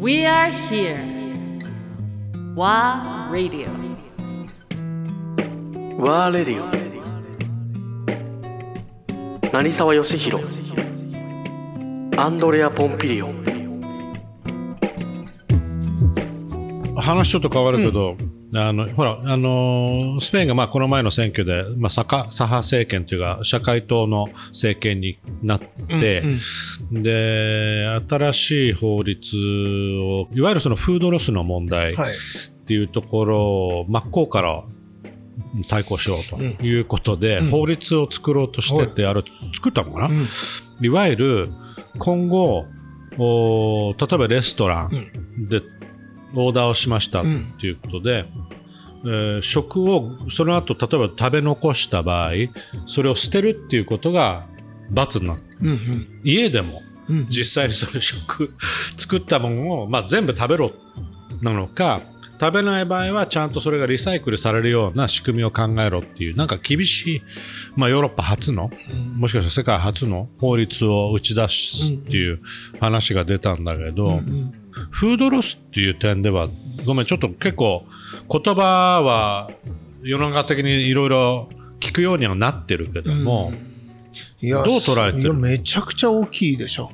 We are here. WA Radio. ワーレディオ成沢義弘アンドレア・ポンピリオン話ちょっと変わるけど、あのほら、あのースペインがまあこの前の選挙で、まあ、左派左派政権というか、社会党の政権になって、で、新しい法律を、いわゆるそのフードロスの問題はい。っていうところを真っ向から対抗しようということで、法律を作ろうとしてて、あれ作ったのかな、いわゆる今後、お例えばレストランでオーダーをしましたっていうことで、えー食をその後例えば食べ残した場合それを捨てるっていうことが罰になる、うんうん。家でも実際にその食作ったものを、まあ、全部食べろなのか食べない場合はちゃんとそれがリサイクルされるような仕組みを考えろっていうなんか厳しい、まあ、ヨーロッパ初の、もしかしたら世界初の法律を打ち出すっていう話が出たんだけど、フードロスっていう点ではごめんちょっと結構言葉は世の中的にいろいろ聞くようにはなってるけども、いやどう捉えてる？いやめちゃくちゃ大きいでしょ。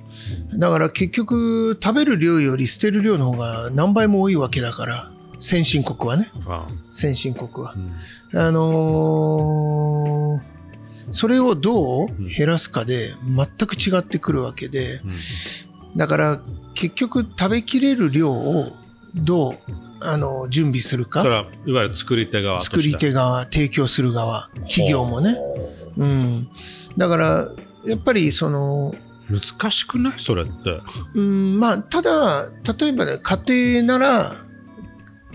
だから結局、食べる量より捨てる量の方が何倍も多いわけだから、先進国はね。あ先進国は。あのーそれをどう減らすかで全く違ってくるわけで、だから結局食べきれる量をどうあの準備するか。それはいわゆる作り手側作り手側提供する側。企業もね、うん、だからやっぱりその難しくない？それって。うんまあただ例えばね家庭なら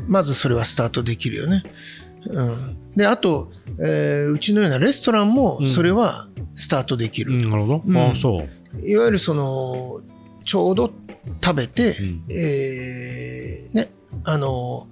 まずそれはスタートできるよね。うん、であと、えーうちのようなレストランもそれはスタートできる。うんなるほど、うん。ああそう。いわゆるそのちょうど食べて、ん。えーねあの、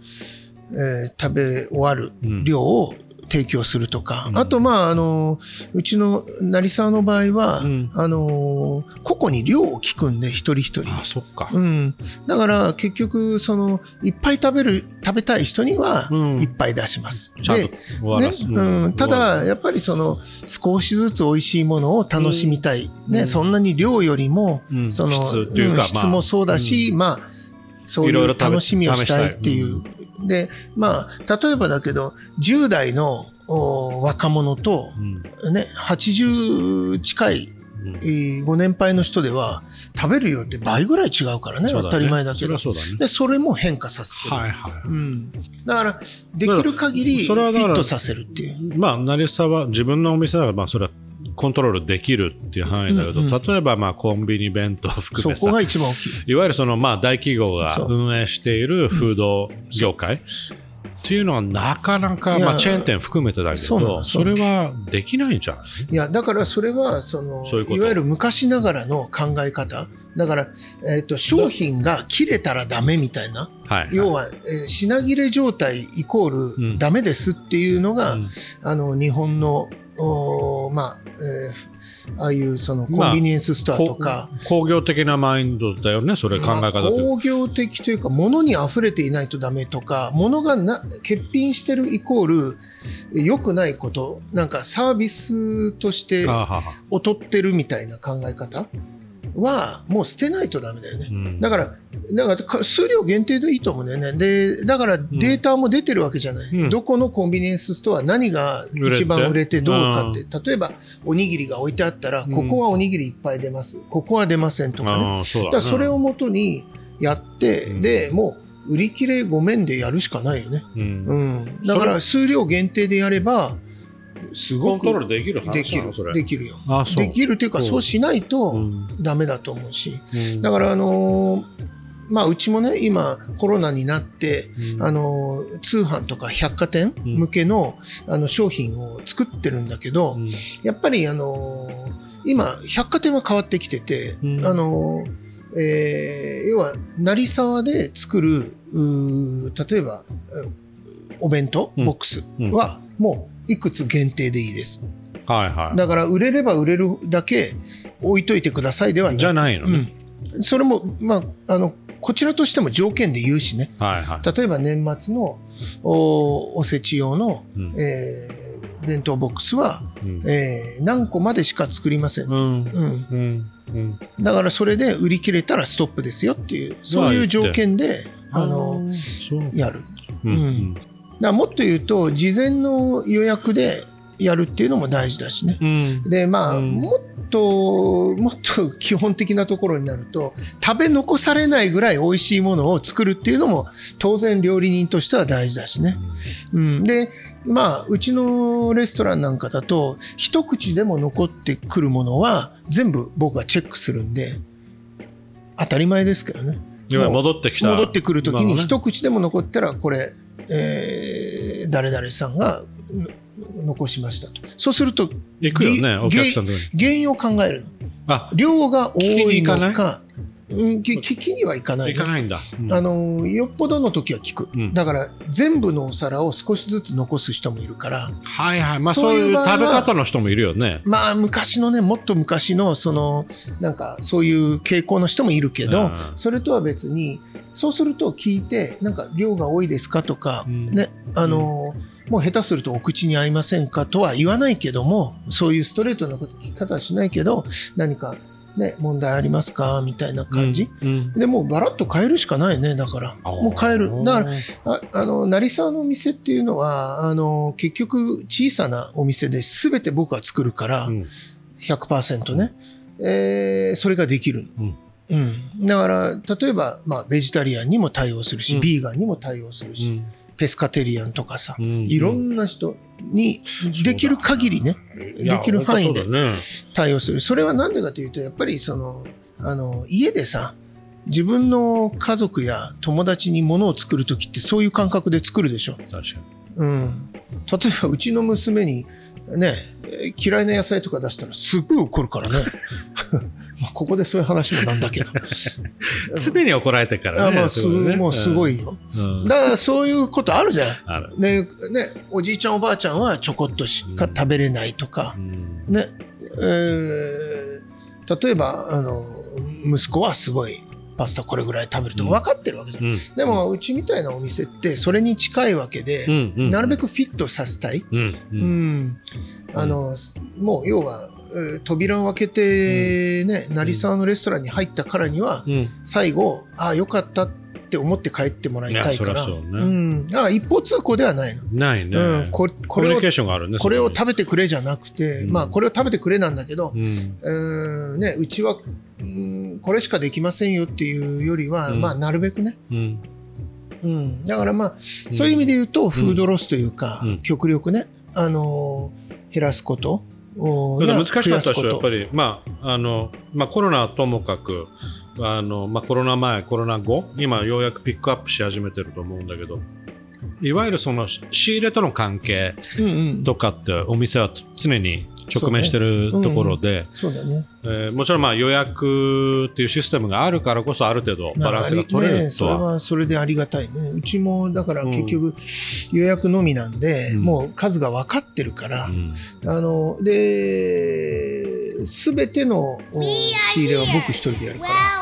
えー食べ終わるうん。量を提供するとか、あとまああのうちの成沢の場合は、ん。あの個々に量を聞くんで一人一人。あそっか、うん、だから結局そのいっぱい食べる食べたい人にはうん。いっぱい出します。ちゃんとでねうん、ただやっぱりその少しずつ美味しいものを楽しみたい、ねそんなに量よりも、うん。その質質もそうだし、まあそういう楽しみをしたいっていう。でまあ例えばだけど10代のお若者と、うん。ね、80近い、ご年配の人では食べる量って倍ぐらい違うからね当たり前だけど。そでそれも変化させてる、はいはい。うん、だからできる限りフィットさせるっていう。まあ成沢自分のお店はまあそれはコントロールできるっていう範囲だけど、例えばまあコンビニ弁当含めさそこが一番大きい。いわゆるそのまあ大企業が運営しているフード業界っていうのはなかなかまあチェーン店含めてだけどそれはできないんじゃない？いや、だからそれは、その、いわゆる昔ながらの考え方。だから、えっ、と、商品が切れたらダメみたいな。はい要は、えー品切れ状態イコーうん。ルダメですっていうのが、うん。あの、日本の、おーまあ、えーああいうそのコンビニエンスストアとか、こ工業的なマインドだよねそれ考えまあ方という工業的というか、物に溢れていないとダメとか、物がな欠品してるイコール、良くないこと、なんかサービスとして劣ってるみたいな考え方は、もう捨てないとダメだよね。うんだから、だからか数量限定でいいと思うんだよね。で、だからデータも出てるわけじゃない。うんどこのコンビニエンスストア何が一番売れてどうかって、例えばおにぎりが置いてあったら、ここはおにぎりいっぱい出ます。ここは出ませんとかね。そうだからそれをもとにやって、うんで、もう売り切れごめんでやるしかないよね。うんうん。だから数量限定でやれば、すごくコントロールできるできる。それ。できるよ。あそう。できるというか、そう。しないとうん。ダメだと思うし。うん。だから、あのーまあ、うちもね、今、コロナになって、うん。あのー通販とか百貨店向けの,、あの商品を作ってるんだけど、うん。やっぱり、あのー今、百貨店は変わってきてて、うん。あのーえー要は、成沢で作る、例えば、えお弁当うん。ボックスは、もう、いくつ限定でいいです。はいはいだから、売れれば売れるだけ置いといてくださいではない。じゃないのね、うん、それも、まあ、あのこちらとしても条件で言うしね。はいはい。例えば年末のおおせち用の、うんえー弁当ボックスは、うんえー何個までしか作りません。うんうん。うんうんだからそれで売り切れたらストップですよっていう、そういう条件で、あの、やる。うんうんだもっと言うと、事前の予約でやるっていうのも大事だしね。うんで、まあ、うんもっと、もっと基本的なところになると、食べ残されないぐらい美味しいものを作るっていうのも、当然料理人としては大事だしね。うん。で、まあ、うちのレストランなんかだと、一口でも残ってくるものは、全部僕がチェックするんで、当たり前ですけどね。戻ってきた戻ってくるときに一口でも残ったら、これ、えー誰々さんがん残しましたと。そうすると、行くよねげお客さん原因を考えるの。あ量が多いのか、うん、き聞きにはいかないね、ないんだ。うん。あのよっぽどの時は聞く、うん。だから全部のお皿を少しずつ残す人もいるから。はいはい。まあそそうういう食べ方の人もいるよね。まあ昔のねもっと昔のそのなんかそういう傾向の人もいるけど、うん。それとは別にそうすると聞いてなんか量が多いですかとか、うん。ねあのもう下手するとお口に合いませんかとは言わないけどもそういうストレートな聞き方はしないけど何かね問題ありますかみたいな感じ、うん。でもうガラッと変えるしかないねだから。もう変える。だからああの成沢のお店っていうのはあの結局小さなお店で全て僕が作るから、うん。100%ね、えーそれができる、うんうんだから例えば、まあ、ベジタリアンにも対応するし、うんビーガンにも対応するし、ペスカテリアンとかさ、うんいろんな人にできる限りね、できる範囲で対応する。それはなんでかというと、やっぱりその、あの、家でさ、自分の家族や友達に物を作るときってそういう感覚で作るでしょ。確かにうん。例えばうちの娘にね、えー嫌いな野菜とか出したらすっごい怒るからね。まあここでそういう話もなんだけど。常に怒られてるからねあまあすもうすごいよ。うんだからそういうことあるじゃん。ね、ね、おじいちゃんおばあちゃんはちょこっとしか食べれないとかう、んね、えー例えば、あの、息子はすごいパスタこれぐらい食べるとか分かってるわけじゃん。うんでも、うちみたいなお店ってそれに近いわけで、うんうんなるべくフィットさせたい。うんううんん。あの、もう要は、えー扉を開けてね、成沢のレストランに入ったからには、うん。最後、ああ、よかったって思って帰ってもらいたいから。うね。ん。だから一方通行ではないの。ないね。うん、ここコミュニれをケーションがあるねこれを食べてくれじゃなくて、うん。まあこれを食べてくれなんだけど、にうん。うーんね、うちは、うんこれしかできませんよっていうよりは、うん。まあなるべくね、うん。うん、だからまあ、そういう意味で言うとフードロスというか、うん。極力ね、あのー減らすこと難しかったでしょやっぱり。まああのまあコロナはともかくあのまあコロナ前コロナ後今ようやくピックアップし始めてると思うんだけどいわゆるその仕入れとの関係とかってお店は常に直面してるところで、もちろんまあ予約っていうシステムがあるからこそある程度バランスが取れまあね、それるとは。はそれでありがたいね。うちもだから結局予約のみなんで、うんもう数が分かってるから、うんあの、で、すべてのお仕入れは僕一人でやるから、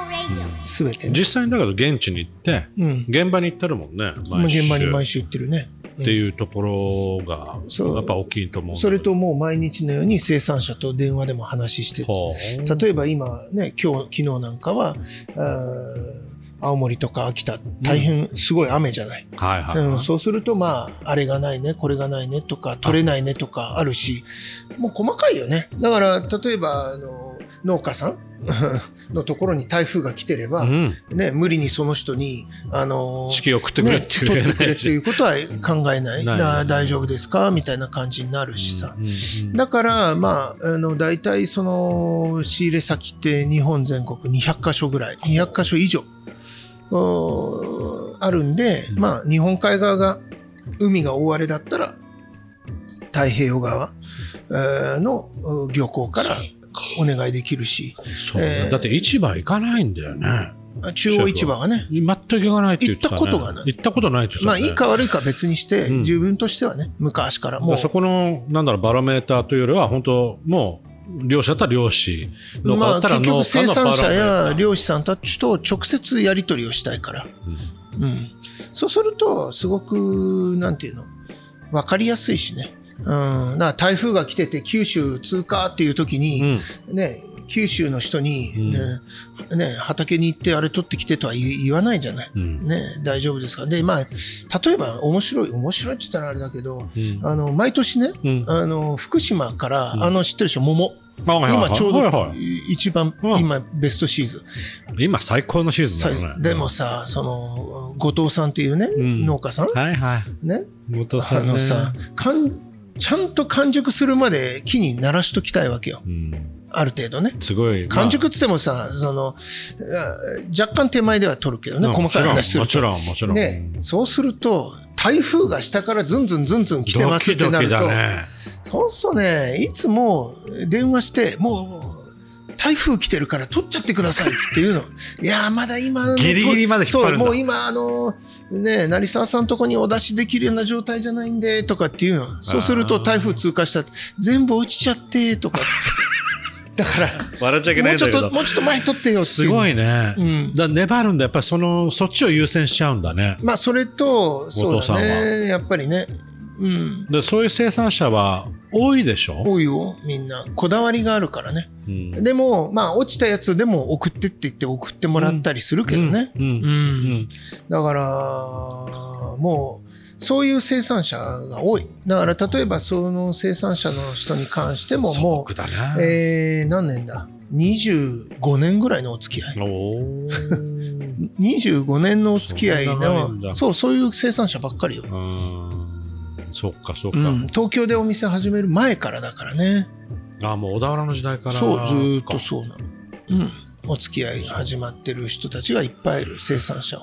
てね。実際にだけど現地に行ってうん。現場に行ってるもんねもう現場に毎毎週行ってるね。週っていうところがやっぱ大きいと思うそれともう毎日のように生産者と電話でも話してう例えば今ね、今日、昨日なんかは、青森とか秋田、大変すごい雨じゃない。はいはい、うん、そうすると、まあ、あれがないね、これがないねとか、取れないねとかあるし、もう細かいよね。だから、例えば、あの、農家さん のところに台風が来てれば、うん、ね、無理にその人に、あの、式を送ってくれね、って取言えないし、ってくれっていうことは考えない。な大丈夫ですか？みたいな感じになるしさ。うんうんだから、まあ、あの、大体その、仕入れ先って日本全国200箇所ぐらい、200箇所以上、あるんで、まあ、日本海側が、海が大荒れだったら、太平洋側えーのお漁港からお願いできるし、そうね。えー。だって市場行かないんだよね。中央市場はね、全く行かないって言ってた、ね、行ったことがない。行ったことないってね、まあ、いいか悪いか別にして、うん。自分としてはね、昔からもう、そこのなんだろうバロメーターというよりは本当もう漁師だったら漁師まあ結局生産者や漁師さんたちと直接やり取りをしたいから、うん、そうするとすごくなんていうの分かりやすいしね、うん、だ台風が来てて九州通過っていう時に、ね九州の人に、ねね、畑に行ってあれ取ってきてとは言言わないじゃない、うん。ね、大丈夫ですか。でまあ例えば面白い面白いって言ったらあれだけど、うん。あの毎年ね、うん。あの福島から、あの知ってるでしょ？桃。今ちょうど一番、うん。今ベストシーズン。今最高のシーズさンだよね。でもさその後藤さんっていうね、ん。農家さん、はいはい。ね。元さんね。あのさかんちゃんと完熟するまで木に鳴らしときたいわけよ。うん。ある程度ね。すごい。完熟っつってもさそのあ若干手前では取るけどね細かい話すると。もちろんもちろんねそうすると台風が下からずんずんずんずん来てますってなると、ドキドキだね。そうするとね、いつも電話して、もう、台風来てるから取っちゃってくださいって言うの。いやー、まだ今の、ギリギリまで引っ張るんだそう、もう今、あの、ね、成沢さんとこにお出しできるような状態じゃないんで、とかっていうの。そうすると台風通過したら全部落ちちゃって、とかって。だから、笑っちゃいけもうちょっと、ないんだけどもうちょっと前取ってよっていう。すごいね、うんだ粘るんだやっぱりそのそっちを優先しちゃうんだねまあ、それと、そうだね。やっぱりね。うん。でそういう生産者は多いでしょ、多いよ、みんな。こだわりがあるからね。うんでも、まあ、落ちたやつでも送ってって言って送ってもらったりするけどね。だから、もう、そういう生産者が多い。だから、例えば、その生産者の人に関しても、素もう、えー、何年だ ?25 年ぐらいのお付き合い。おー25年のお付き合いの、そう、そういう生産者ばっかりよ。そっかそっか、うん、東京でお店始める前からだからね。あもう小田原の時代からそう、ずーっとそうなの。うん。お付き合いが始まってる人たちがいっぱいいる生産者を。